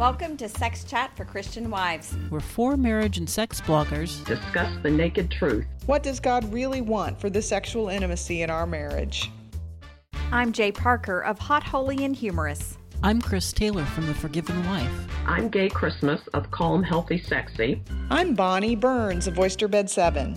Welcome to Sex Chat for Christian Wives. We're four marriage and sex bloggers. Discuss the naked truth. What does God really want for the sexual intimacy in our marriage? I'm J Parker of Hot, Holy, and Humorous. I'm Chris Taylor from The Forgiven Wife. I'm Gaye Christmas of Calm, Healthy, Sexy. I'm Bonny Burns of Oyster Bed 7.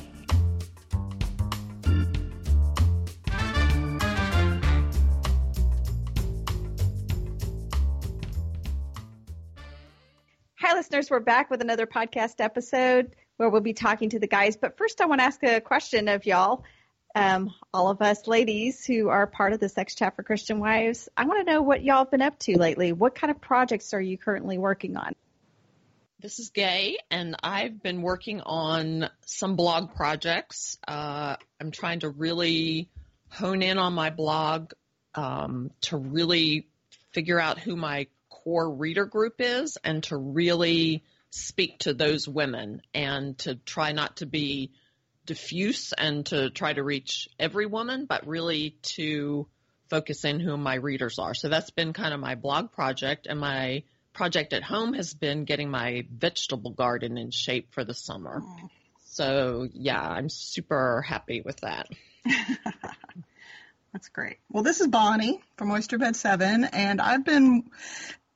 Listeners. We're back with another podcast episode where we'll be talking to the guys. But first, I want to ask a question of y'all, um, all of us ladies who are part of the Sex Chat for Christian Wives. I want to know what y'all have been up to lately. What kind of projects are you currently working on? This is Gaye, and I've been working on some blog projects. Uh, I'm trying to really hone in on my blog um, to really figure out who my core reader group is and to really speak to those women and to try not to be diffuse and to try to reach every woman, but really to focus in who my readers are. So that's been kind of my blog project and my project at home has been getting my vegetable garden in shape for the summer. So yeah, I'm super happy with that. That's great. Well, this is Bonny from Oyster Bed 7, and I've been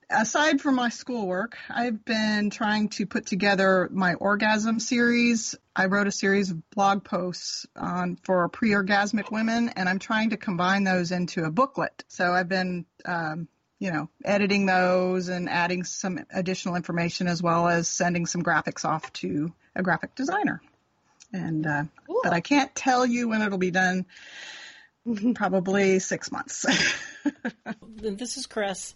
aside from my schoolwork, I've been trying to put together my orgasm series. I wrote a series of blog posts on for pre-orgasmic women, and I'm trying to combine those into a booklet. So I've been, um, you know, editing those and adding some additional information as well as sending some graphics off to a graphic designer. And uh, Cool. but I can't tell you when it'll be done. Probably six months. This is Chris.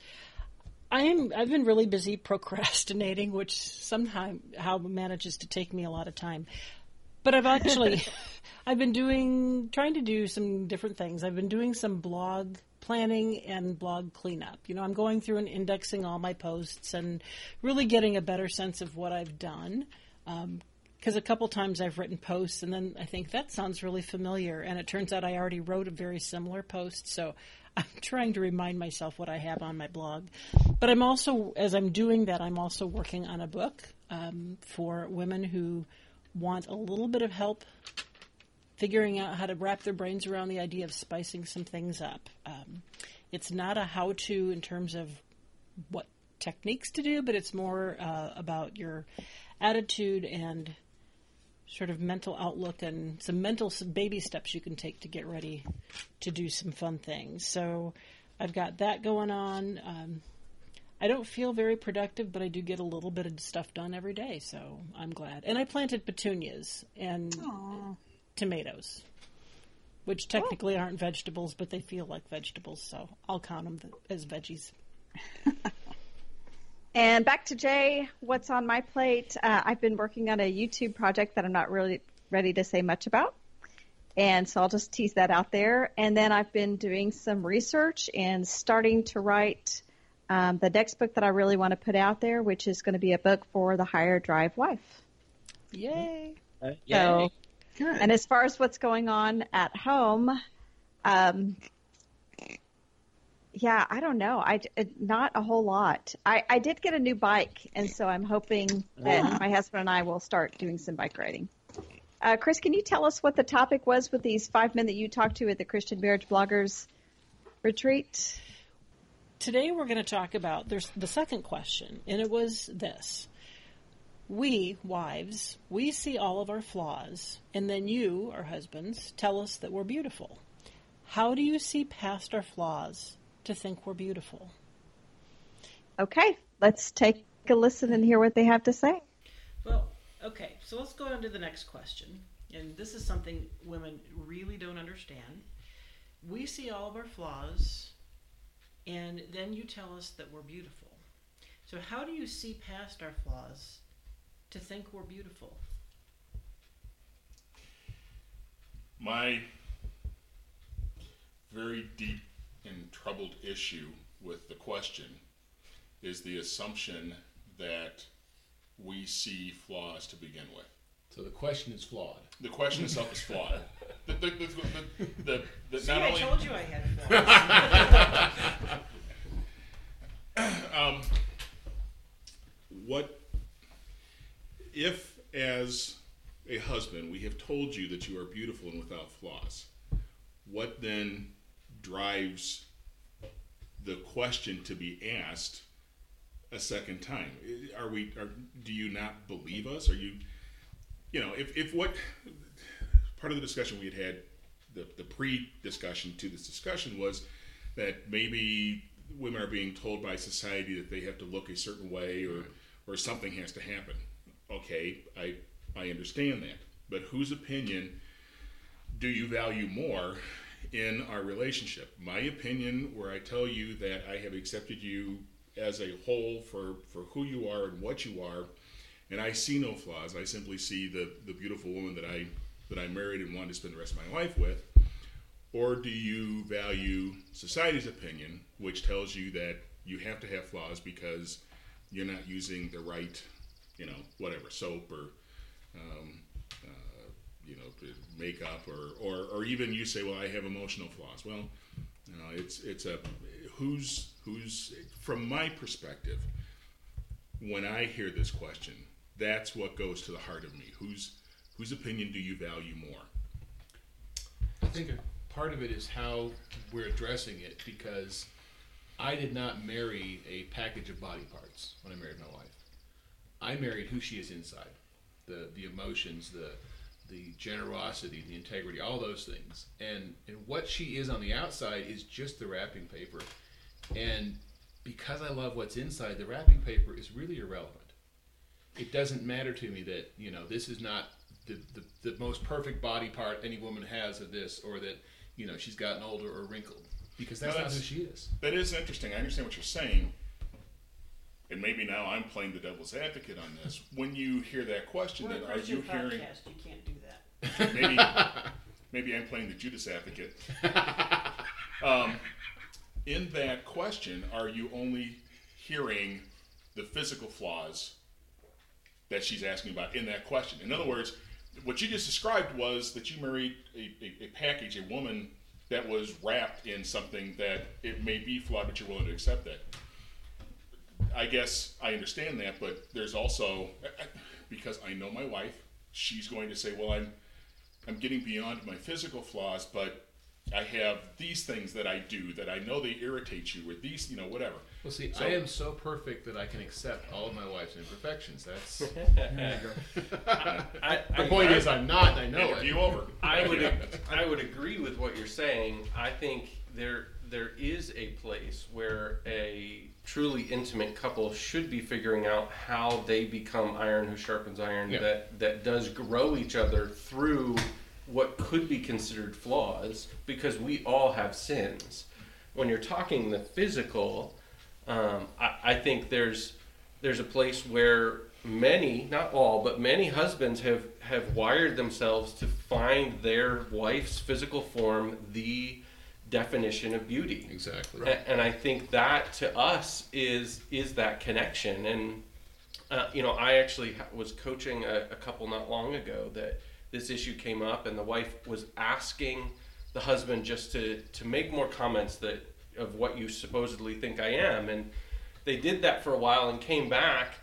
I am. I've been really busy procrastinating, which somehow manages to take me a lot of time. But I've actually, I've been doing, trying to do some different things. I've been doing some blog planning and blog cleanup. You know, I'm going through and indexing all my posts and really getting a better sense of what I've done. Um, because a couple times I've written posts and then I think that sounds really familiar, and it turns out I already wrote a very similar post. So I'm trying to remind myself what I have on my blog. But I'm also, as I'm doing that, I'm also working on a book um, for women who want a little bit of help figuring out how to wrap their brains around the idea of spicing some things up. Um, it's not a how to in terms of what techniques to do, but it's more uh, about your attitude and sort of mental outlook and some mental baby steps you can take to get ready to do some fun things. So I've got that going on. Um, I don't feel very productive, but I do get a little bit of stuff done every day, so I'm glad. And I planted petunias and tomatoes, which technically aren't vegetables, but they feel like vegetables, so I'll count them as veggies. And back to J, what's on my plate? Uh, I've been working on a YouTube project that I'm not really ready to say much about. And so I'll just tease that out there. And then I've been doing some research and starting to write um, the next book that I really want to put out there, which is going to be a book for the higher drive wife. Yay! So, and as far as what's going on at home, um, yeah, I don't know. I not a whole lot. I I did get a new bike, and so I'm hoping that my husband and I will start doing some bike riding. Uh, Chris, can you tell us what the topic was with these five men that you talked to at the Christian Marriage Bloggers retreat? Today we're going to talk about there's the second question, and it was this. We, wives, we see all of our flaws, and then you, our husbands, tell us that we're beautiful. How do you see past our flaws to think we're beautiful? Okay, let's take a listen and hear what they have to say. Well, okay, so let's go on to the next question. And this is something women really don't understand. We see all of our flaws, and then you tell us that we're beautiful. So, how do you see past our flaws to think we're beautiful? My very deep and troubled issue with the question is the assumption that we see flaws to begin with. So the question is flawed. The question itself is flawed. The, the, the, the, the, the, See, not I only, told you I had flaws. um, what if, as a husband, we have told you that you are beautiful and without flaws? What then drives the question to be asked a second time? Are we? Are, do you not believe us? Are you? You know, if if what part of the discussion we had had, the the pre-discussion to this discussion was that maybe women are being told by society that they have to look a certain way or or something has to happen. Okay, I I understand that. But whose opinion do you value more in our relationship? My opinion where I tell you that I have accepted you as a whole for for who you are and what you are and I see no flaws. I simply see the the beautiful woman that I that I married and want to spend the rest of my life with or do you value society's opinion, which tells you that you have to have flaws because you're not using the right, you know, whatever soap or, um, uh, you know, makeup or, or or even you say, well, I have emotional flaws. Well, you know, it's it's a who's who's from my perspective. When I hear this question, that's what goes to the heart of me. Whose whose opinion do you value more? I think part of it is how we're addressing it because I did not marry a package of body parts when I married my wife. I married who she is inside. The the emotions, the the generosity, the integrity, all those things. And and what she is on the outside is just the wrapping paper. And because I love what's inside, the wrapping paper is really irrelevant. It doesn't matter to me that, you know, this is not the, the, the most perfect body part any woman has of this or that you know she's gotten older or wrinkled because that's, No, not who she is. That is interesting. I understand what you're saying. And maybe now I'm playing the devil's advocate on this. When you hear that question, We're then are you Christian hearing. You can't do that. Maybe maybe I'm playing the Judas advocate. Um, in that question, are you only hearing the physical flaws that she's asking about in that question? In other words, what you just described was that you married a, a, a package, a woman that was wrapped in something that it may be flawed, but you're willing to accept that. I guess I understand that, but there's also because I know my wife, she's going to say, "Well, I'm I'm getting beyond my physical flaws, but I have these things that I do that I know they irritate you, or these, you know, whatever." Well, see, So- I am so perfect that I can accept all of my wife's imperfections. That's I, the I- point. I- is, I'm not. and I know Interview it. over. I would I would agree with what you're saying. I think there there is a place where a truly intimate couple should be figuring out how they become iron who sharpens iron Yeah. that that does grow each other through what could be considered flaws because we all have sins. When you're talking the physical, um, I, I think there's there's a place where many, not all, but many husbands have have wired themselves to find their wife's physical form the definition of beauty. Exactly. A- And I think that to us is is that connection. And uh, you know, I actually was coaching a, a couple not long ago that this issue came up, and the wife was asking the husband just to to make more comments that of what you supposedly think I am, and they did that for a while and came back,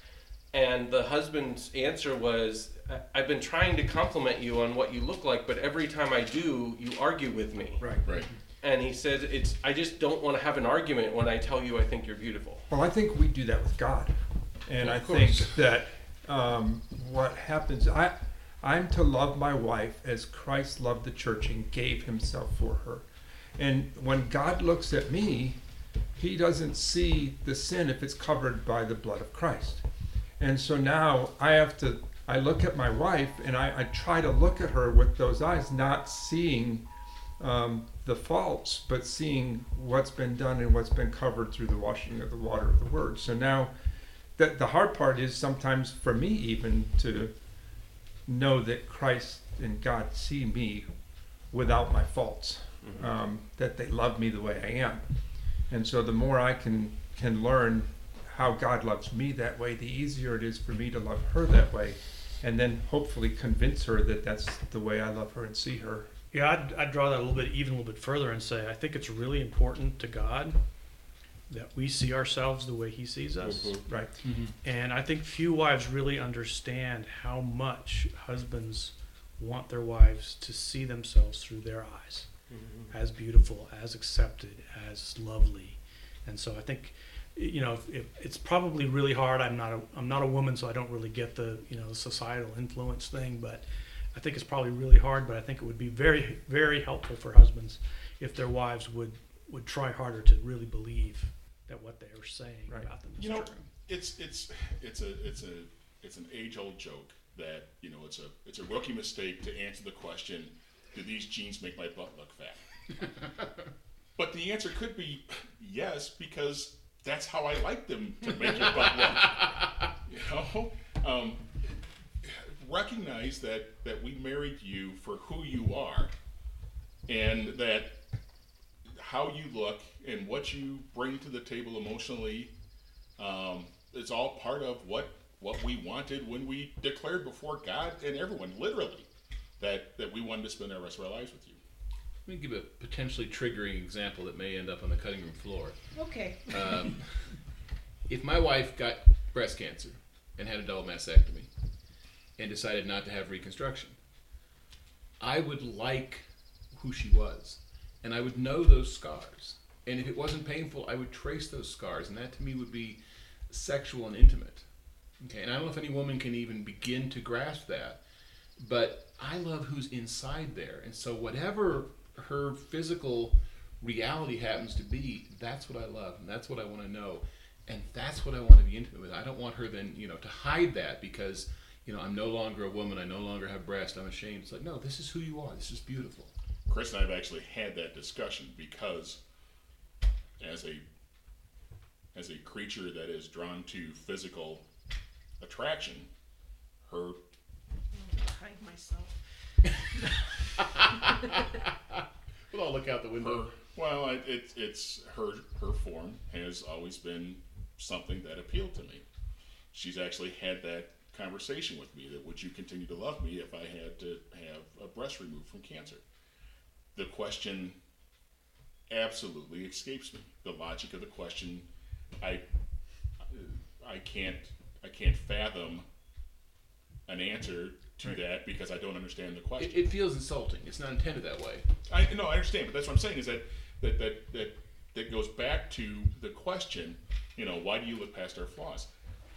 and the husband's answer was. "I- I've been trying to compliment you on what you look like, but every time I do, you argue with me. Right. Right. And he says "It's I just don't want to have an argument when I tell you I think you're beautiful." Well, I think we do that with God, and I think that um, what happens, I, I'm to love my wife as Christ loved the church and gave Himself for her, and when God looks at me, He doesn't see the sin if it's covered by the blood of Christ, and so now I have to. I look at my wife and I, I try to look at her with those eyes, not seeing um, the faults, but seeing what's been done and what's been covered through the washing of the water of the word. So now, the, the hard part is sometimes for me even to know that Christ and God see me without my faults, um, that they love me the way I am. And so the more I can can learn how God loves me that way, the easier it is for me to love her that way, and then hopefully convince her that that's the way I love her and see her Yeah, I'd, I'd draw that a little bit, even a little bit further, and say I think it's really important to God that we see ourselves the way He sees us. Mhm. Right. And I think few wives really understand how much husbands want their wives to see themselves through their eyes as beautiful, as accepted, as lovely. And so I think, you know, if, if it's probably really hard. I'm not a I'm not a woman, so I don't really get the you know societal influence thing. But I think it's probably really hard. But I think it would be very very helpful for husbands if their wives would would try harder to really believe that what they are saying Right. about them is You know, true. it's it's it's a it's a it's an age old joke that you know it's a it's a rookie mistake to answer the question, do these jeans make my butt look fat? but the answer could be yes because that's how I like them to make your butt look. You know, um, recognize that that we married you for who you are, and that how you look and what you bring to the table emotionally um, it's all part of what what we wanted when we declared before God and everyone, literally, that that we wanted to spend the rest of our lives with you. Let me give a potentially triggering example that may end up on the cutting room floor. Okay. Um, if my wife got breast cancer and had a double mastectomy and decided not to have reconstruction, I would like who she was, and I would know those scars. And if it wasn't painful, I would trace those scars, and that to me would be sexual and intimate. Okay, and I don't know if any woman can even begin to grasp that, but I love who's inside there, and so whatever her physical reality happens to be, that's what I love, and that's what I want to know, and that's what I want to be intimate with. I don't want her then, you know, to hide that because, you know, I'm no longer a woman, I no longer have breasts, I'm ashamed. It's like, no, this is who you are. This is beautiful. Chris and I have actually had that discussion because, as a as a creature that is drawn to physical attraction, her Hide myself. We'll all look out the window. her well, it, it, it's her her form has always been something that appealed to me. She's actually had that conversation with me that would you continue to love me if I had to have a breast removed from cancer? The question absolutely escapes me. The logic of the question, I I can't I can't fathom an answer to that because I don't understand the question. It, it feels insulting. It's not intended that way. I no, I understand, but that's what I'm saying is that that that that that goes back to the question. You know, why do you look past our flaws?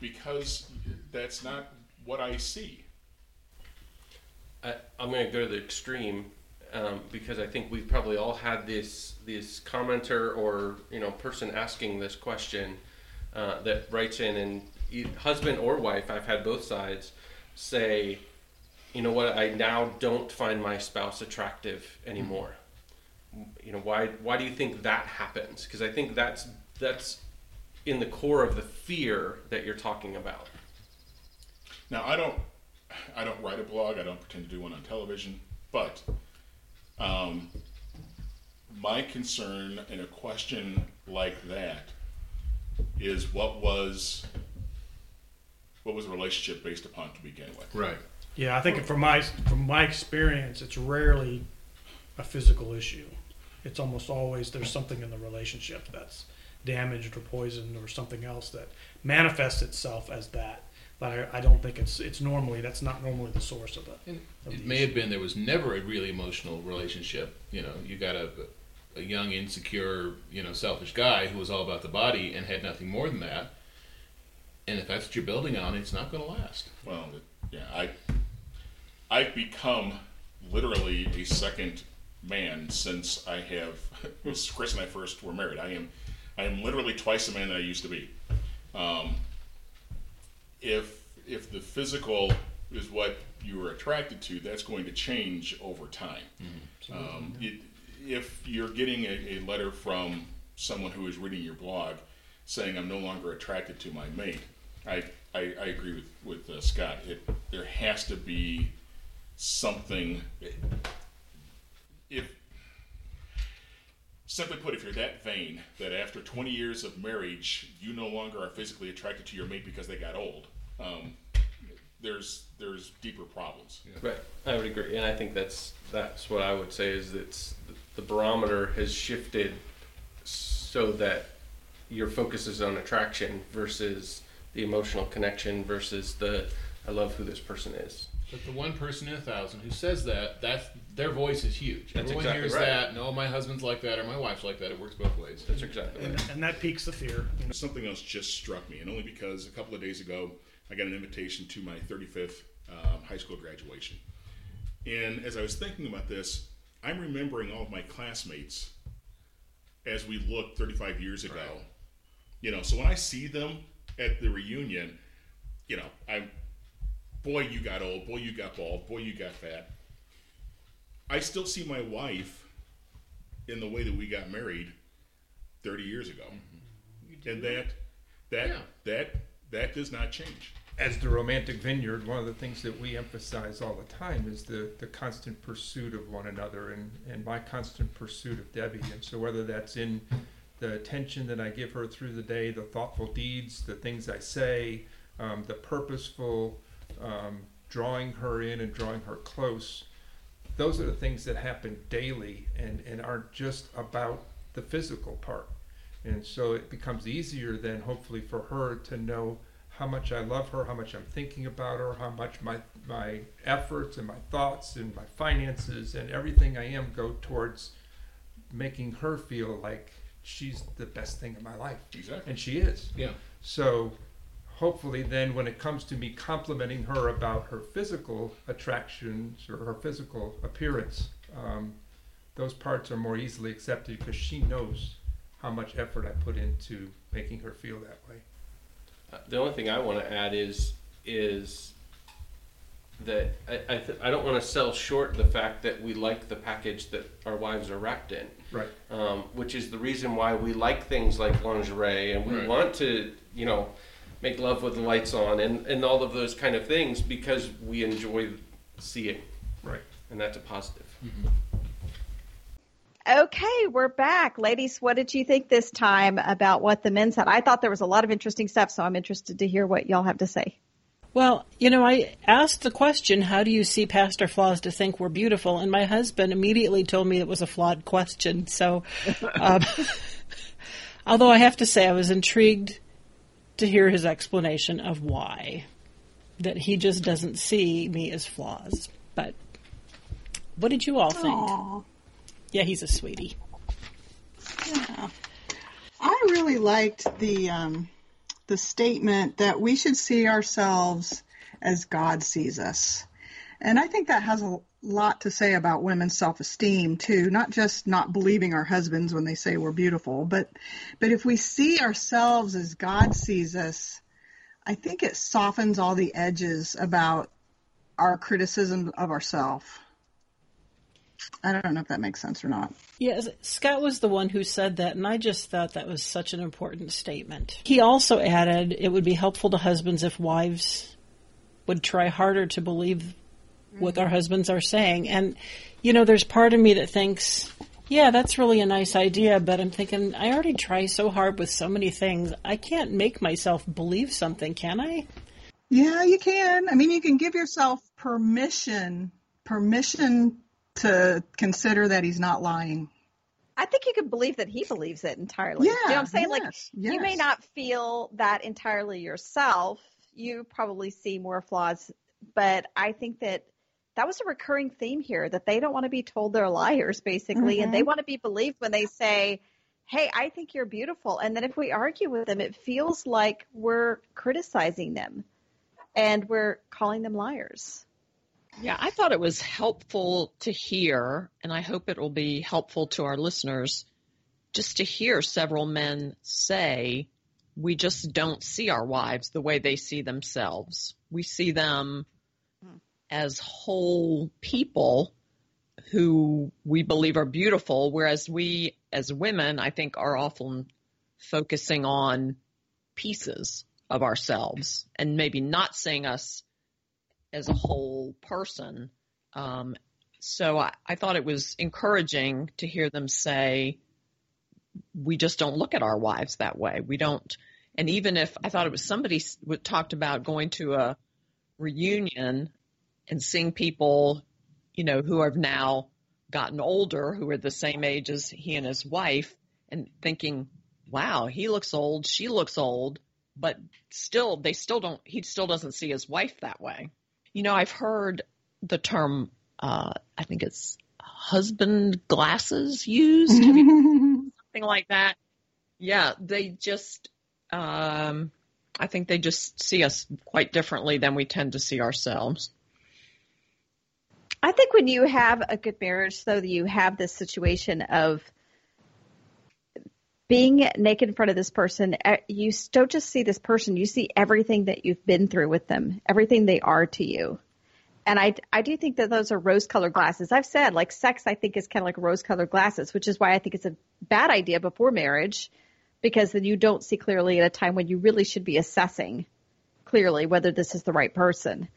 Because that's not what I see. I, I'm going to go to the extreme um, because I think we've probably all had this this commenter or you know person asking this question uh, that writes in and husband or wife. I've had both sides say, you know what, I now don't find my spouse attractive anymore. You know why? Why do you think that happens? Because I think that's that's in the core of the fear that you're talking about. Now, I don't I don't write a blog. I don't pretend to do one on television, but um, my concern in a question like that is what was what was the relationship based upon to begin with. Right. Yeah, I think from my from my experience, it's rarely a physical issue. It's almost always there's something in the relationship that's damaged or poisoned or something else that manifests itself as that. But I, I don't think it's it's normally that's not normally the source of the. Of it the may issue. have been there was never a really emotional relationship. You know, you got a, a young, insecure, you know, selfish guy who was all about the body and had nothing more than that. And if that's what you're building on, it's not going to last. Well, yeah, I I've become literally a second man since I have since Chris and I first were married. I am I am literally twice the man that I used to be. Um, if if the physical is what you were attracted to, that's going to change over time. Um, it, if you're getting a, a letter from someone who is reading your blog saying I'm no longer attracted to my mate, I I, I agree with with uh, Scott. It there has to be something. If simply put, if you're that vain that after 20 years of marriage you no longer are physically attracted to your mate because they got old, um, there's there's deeper problems. Right, I would agree, and I think that's that's what I would say is that the barometer has shifted so that your focus is on attraction versus the emotional connection versus the I love who this person is. But the one person in a thousand who says that, that's their voice is huge. That's Everyone exactly hears right. that. No, my husband's like that, or my wife's like that. It works both ways. That's exactly and, and that piques the fear. you know. Something else just struck me, and only because a couple of days ago I got an invitation to my 35th um, high school graduation. And as I was thinking about this, I'm remembering all of my classmates as we looked 35 years ago. You know, so when I see them at the reunion, you know, I'm, boy, you got old, boy, you got bald, boy, you got fat. I still see my wife in the way that we got married 30 years ago. And that, that, Yeah. that, that does not change. As the romantic vineyard, one of the things that we emphasize all the time is the, the constant pursuit of one another and, and my constant pursuit of Debbie. And so whether that's in the attention that I give her through the day, the thoughtful deeds, the things I say, um, the purposeful um, drawing her in and drawing her close, those are the things that happen daily and, and aren't just about the physical part. And so it becomes easier then, hopefully, for her to know how much I love her, how much I'm thinking about her, how much my, my efforts and my thoughts and my finances and everything I am go towards making her feel like she's the best thing in my life. Exactly. And she is. Yeah. So hopefully then when it comes to me complimenting her about her physical attractions or her physical appearance, um, those parts are more easily accepted because she knows how much effort I put into making her feel that way. Uh, The only thing I want to add is is that I I, th- I don't want to sell short the fact that we like the package that our wives are wrapped in, Right. um, which is the reason why we like things like lingerie and we Right. want to you know make love with the lights on and, and all of those kind of things because we enjoy seeing, Right. and that's a positive. Okay, we're back. Ladies, what did you think this time about what the men said? I thought there was a lot of interesting stuff, so I'm interested to hear what y'all have to say. Well, you know, I asked the question, how do you see past our flaws to think we're beautiful? And my husband immediately told me it was a flawed question. So, um, although I have to say I was intrigued to hear his explanation of why. That he just doesn't see me as flaws. But what did you all think? Aw. Yeah, he's a sweetie. Yeah. I really liked the um, the statement that we should see ourselves as God sees us. And I think that has a lot to say about women's self-esteem too, not just not believing our husbands when they say we're beautiful, but but if we see ourselves as God sees us, I think it softens all the edges about our criticism of ourselves. I don't know if that makes sense or not. Yes, Scott was the one who said that, and I just thought that was such an important statement. He also added it would be helpful to husbands if wives would try harder to believe what their husbands are saying. And, you know, there's part of me that thinks, yeah, that's really a nice idea, but I'm thinking, I already try so hard with so many things. I can't make myself believe something, can I? Yeah, you can. I mean, you can give yourself permission, permission to consider that he's not lying. I think you can believe that he believes it entirely. you know what I'm saying? like, yes, you may not feel that entirely yourself. You probably see more flaws, but I think that that was a recurring theme here that they don't want to be told they're liars, basically, and they mm-hmm. want to be believed when they say, Hey, I think you're beautiful. And then if we argue with them, it feels like we're criticizing them and we're calling them liars. Yeah, I thought it was helpful to hear, and I hope it will be helpful to our listeners just to hear several men say, we just don't see our wives the way they see themselves. We see them as whole people who we believe are beautiful, whereas we as women, I think, are often focusing on pieces of ourselves and maybe not seeing us as a whole person. Um, so I, I thought it was encouraging to hear them say, we just don't look at our wives that way. We don't. And even if I thought it was somebody talked about going to a reunion and seeing people, you know, who have now gotten older, who are the same age as he and his wife, and thinking, wow, he looks old, she looks old, but still, they still don't, he still doesn't see his wife that way. You know, I've heard the term, uh, I think it's husband glasses used, something like that. Yeah, they just, um, I think they just see us quite differently than we tend to see ourselves. I think when you have a good marriage, though, you have this situation of being naked in front of this person. eh, You don't just see this person; you see everything that you've been through with them, everything they are to you. And I, I do think that those are rose-colored glasses. I've said, like, sex, I think is kind of like rose-colored glasses, which is why I think it's a bad idea before marriage, because then you don't see clearly at a time when you really should be assessing clearly whether this is the right person.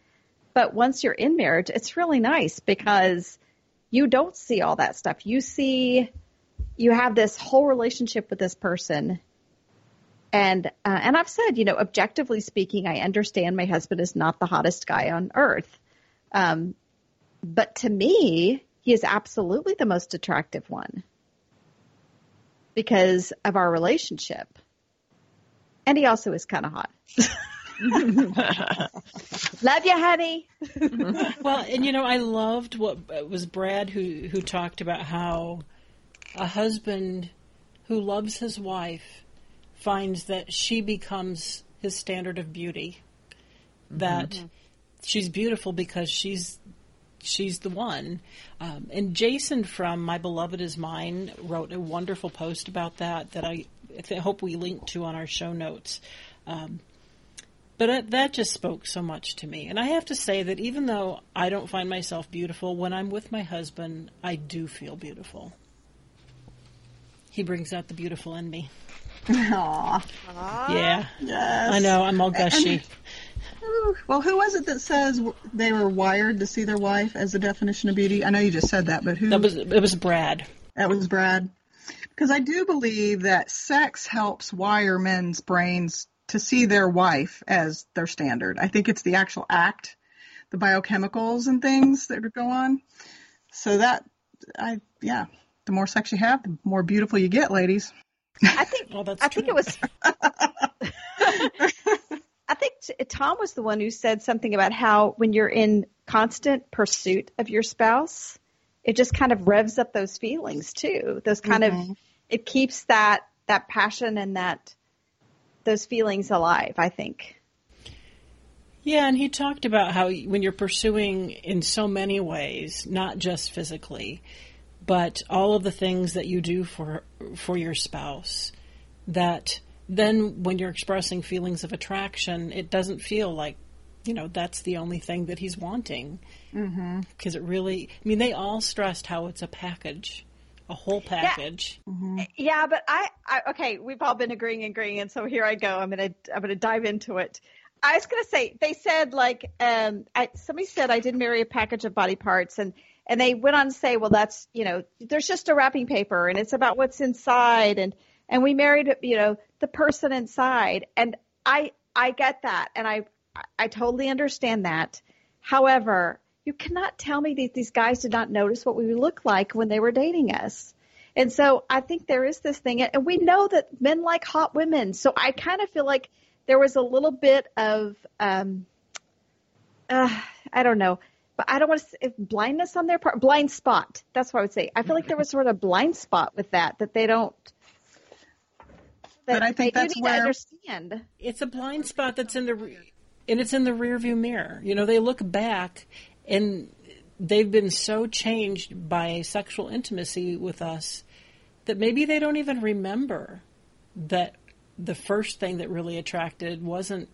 But once you're in marriage, it's really nice because you don't see all that stuff. You see, you have this whole relationship with this person. And, uh, and I've said, you know, objectively speaking, I understand my husband is not the hottest guy on earth. Um, but to me, he is absolutely the most attractive one because of our relationship. And he also is kind of hot. Love you, honey. well, and you know, I loved what it was Brad who who talked about how a husband who loves his wife finds that she becomes his standard of beauty. That she's beautiful because she's she's the one. Um, and Jason from My Beloved Is Mine wrote a wonderful post about that that I, I hope we link to on our show notes. Um, but it, that just spoke so much to me. And I have to say that even though I don't find myself beautiful, when I'm with my husband, I do feel beautiful. He brings out the beautiful in me. Aww. Yeah. Yes. I know, I'm all gushy. Ooh, Well, who was it that says they were wired to see their wife as the definition of beauty? I know you just said that, but who? That was it was Brad. That was Brad. Because I do believe that sex helps wire men's brains to see their wife as their standard. I think it's the actual act, the biochemicals and things that go on. So that, I yeah, the more sex you have, the more beautiful you get, ladies. I think Well, that's I think it was. I think Tom was the one who said something about how when you're in constant pursuit of your spouse, it just kind of revs up those feelings too. Those kind of mm-hmm. it keeps that that passion and that those feelings alive. I think. Yeah, and he talked about how when you're pursuing in so many ways, not just physically, but all of the things that you do for for your spouse, that then when you're expressing feelings of attraction, it doesn't feel like, you know, that's the only thing that he's wanting. Mm-hmm. Because it really, I mean, they all stressed how it's a package, a whole package. Yeah, but I, I okay, we've all been agreeing and agreeing, and so here I go. I'm gonna I'm gonna dive into it. I was gonna say they said like um I, somebody said I did marry a package of body parts and and they went on to say well that's you know there's just a wrapping paper and it's about what's inside and and we married you know the person inside and I I get that and I I totally understand that. However, you cannot tell me that these guys did not notice what we look like when they were dating us. And so I think there is this thing, and we know that men like hot women. So I kind of feel like there was a little bit of, um, uh, I don't know, but I don't want to say blindness on their part, blind spot. That's what I would say. I feel like there was sort of a blind spot with that, that they don't. That But I think they that's where- understand. It's a blind spot that's in the, re- and it's in the rearview mirror. You know, they look back and they've been so changed by sexual intimacy with us that maybe they don't even remember that the first thing that really attracted wasn't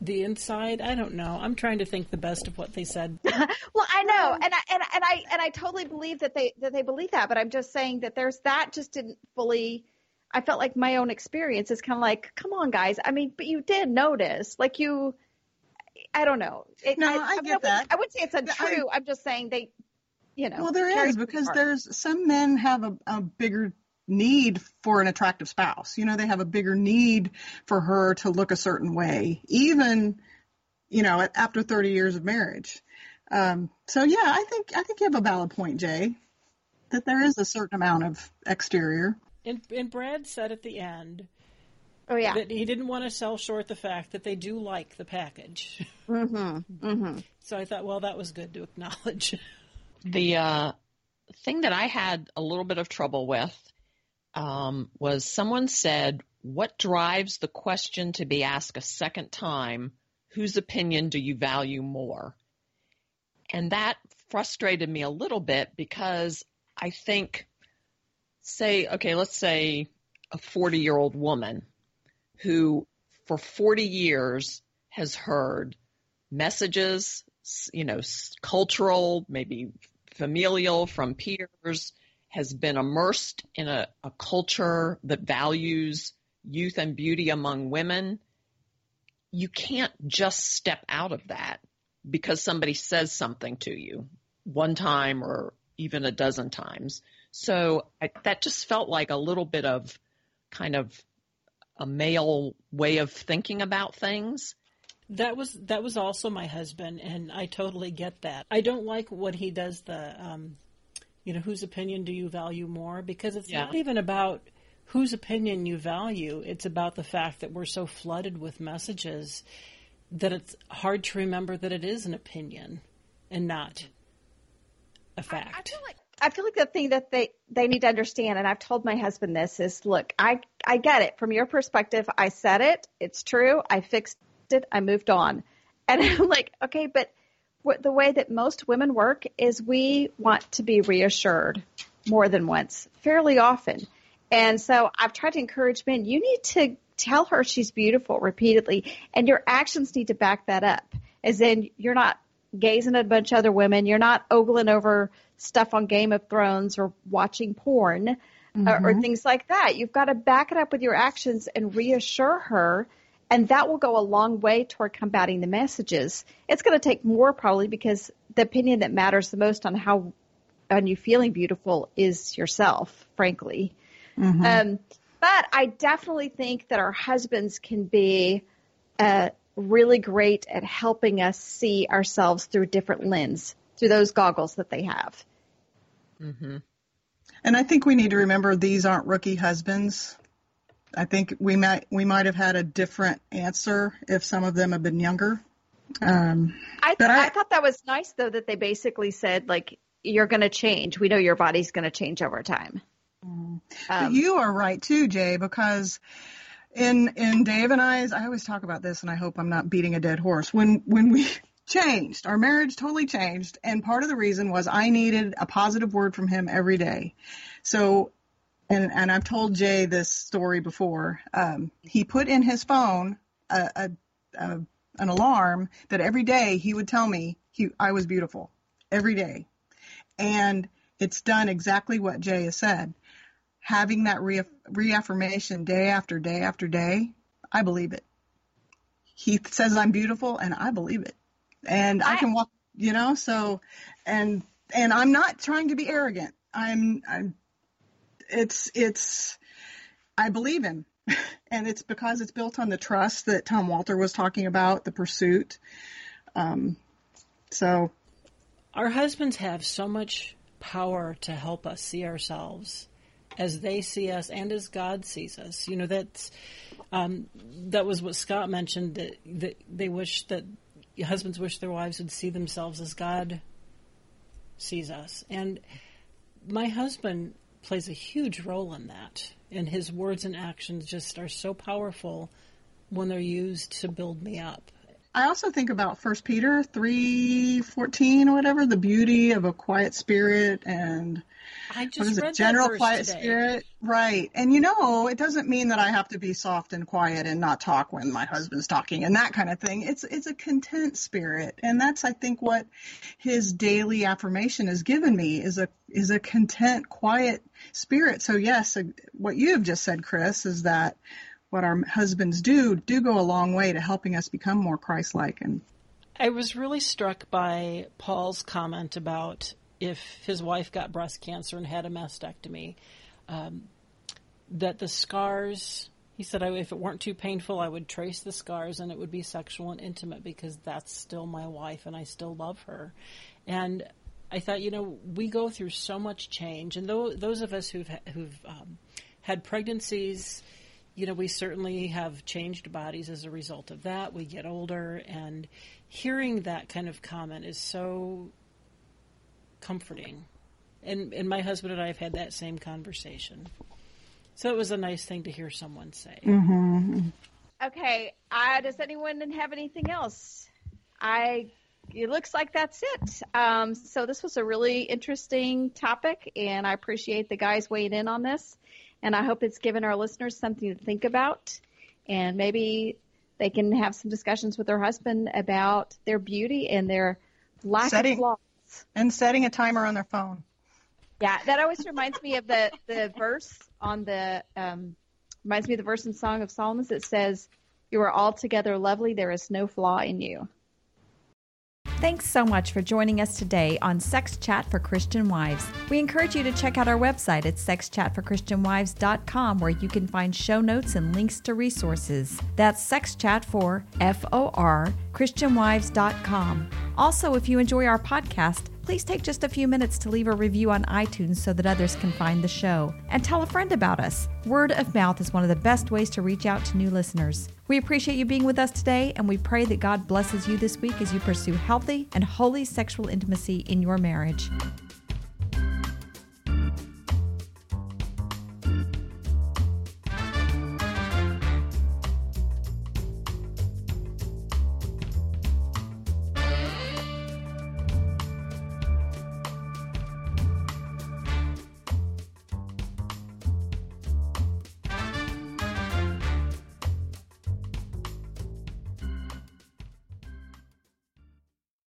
the inside. I don't know. I'm trying to think the best of what they said. Well, I know, and I and and I and I totally believe that they that they believe that, but I'm just saying that there's that just didn't fully. I felt like my own experience is kind of like, come on, guys. I mean, but you did notice, like you. I don't know. It, No, I mean, get wouldn't- that. I would say it's untrue. I'm just saying they, you know. Well, there carry is too because far. there's some men have a, a bigger need for an attractive spouse. You know, they have a bigger need for her to look a certain way, even you know after 30 years of marriage. Um, so yeah, I think I think you have a valid point, J, that there is a certain amount of exterior. And, and Brad said at the end Oh yeah. that he didn't want to sell short the fact that they do like the package. Mm-hmm. Mm-hmm. So I thought, well, that was good to acknowledge. The uh, thing that I had a little bit of trouble with um, was someone said, What drives the question to be asked a second time? Whose opinion do you value more? And that frustrated me a little bit because I think, say, okay, let's say a 40 year old woman who for 40 years has heard messages, you know, cultural, maybe familial from peers, has been immersed in a, a culture that values youth and beauty among women. You can't just step out of that because somebody says something to you one time or even a dozen times. So I, that just felt like a little bit of kind of a male way of thinking about things. That was that was also my husband, and I totally get that. I don't like what he does. The um, you know, whose opinion do you value more? Because it's Yeah. not even about whose opinion you value. It's about the fact that we're so flooded with messages that it's hard to remember that it is an opinion and not a fact. I feel like the thing that they they need to understand, and I've told my husband this is, look, I I get it from your perspective. I said it. It's true. I fixed it. I moved on, and I'm like, okay, but what, the way that most women work is we want to be reassured more than once, fairly often, and so I've tried to encourage men. You need to tell her she's beautiful repeatedly, and your actions need to back that up. As in, you're not gazing at a bunch of other women. You're not ogling over stuff on Game of Thrones or watching porn or, or Mhm. things like that. You've got to back it up with your actions and reassure her. And that will go a long way toward combating the messages. It's going to take more probably because the opinion that matters the most on how on you feeling beautiful is yourself, frankly. Um, but I definitely think that our husbands can be uh, really great at helping us see ourselves through different lens, through those goggles that they have. Mm-hmm. And I think we need to remember these aren't rookie husbands. I think we might we might have had a different answer if some of them had been younger. Um, I, But I, I- thought that was nice though that they basically said like you're going to change. We know your body's going to change over time. Um, you are right too, J, because in in Dave and I's, I always talk about this, and I hope I'm not beating a dead horse. When when we changed, our marriage totally changed, and part of the reason was I needed a positive word from him every day. So, and and I've told J this story before. Um, he put in his phone a, a, a an alarm that every day he would tell me he I was beautiful every day, and it's done exactly what J has said having that re- reaffirmation day after day after day, I believe it. He says I'm beautiful and I believe it. And I, can walk, you know, so and and I'm not trying to be arrogant. I'm I'm it's it's I believe him. And it's because it's built on the trust that Tom Walter was talking about, the pursuit. Um so Our husbands have so much power to help us see ourselves as they see us and as God sees us. You know, that's um, that was what Scott mentioned that, that they wish that husbands wish their wives would see themselves as God sees us. And my husband plays a huge role in that. And his words and actions just are so powerful when they're used to build me up. I also think about First Peter three fourteen or whatever, the beauty of a quiet spirit and I just what is it, general quiet today. spirit, right? And you know, it doesn't mean that I have to be soft and quiet and not talk when my husband's talking and that kind of thing. It's it's a content spirit, and that's I think what his daily affirmation has given me is a is a content, quiet spirit. So yes, uh, what you have just said, Chris, is that what our husbands do do go a long way to helping us become more Christ-like and I was really struck by Paul's comment about if his wife got breast cancer and had a mastectomy, um, that the scars, he said, if it weren't too painful, I would trace the scars and it would be sexual and intimate because that's still my wife and I still love her. And I thought, you know, we go through so much change, and tho- those of us who've who've um, had pregnancies. You know, we certainly have changed bodies as a result of that. We get older, and hearing that kind of comment is so comforting. And and my husband and I have had that same conversation. So it was a nice thing to hear someone say. Mm-hmm. Okay, uh, does anyone have anything else? I it looks like that's it. Um, so this was a really interesting topic, and I appreciate the guys weighing in on this. And I hope it's given our listeners something to think about, and maybe they can have some discussions with their husband about their beauty and their lack Setting- of flaws. And setting a timer on their phone. Yeah, that always reminds me of the the verse on the um, reminds me of the verse in Song of Solomon that says, "You are altogether lovely; there is no flaw in you." Thanks so much for joining us today on Sex Chat for Christian Wives. We encourage you to check out our website at sexchatforchristianwives.com where you can find show notes and links to resources. That's sexchat for F O R christianwives.com. Also, if you enjoy our podcast, please take just a few minutes to leave a review on iTunes so that others can find the show. And tell a friend about us. Word of mouth is one of the best ways to reach out to new listeners. We appreciate you being with us today, and we pray that God blesses you this week as you pursue healthy and holy sexual intimacy in your marriage.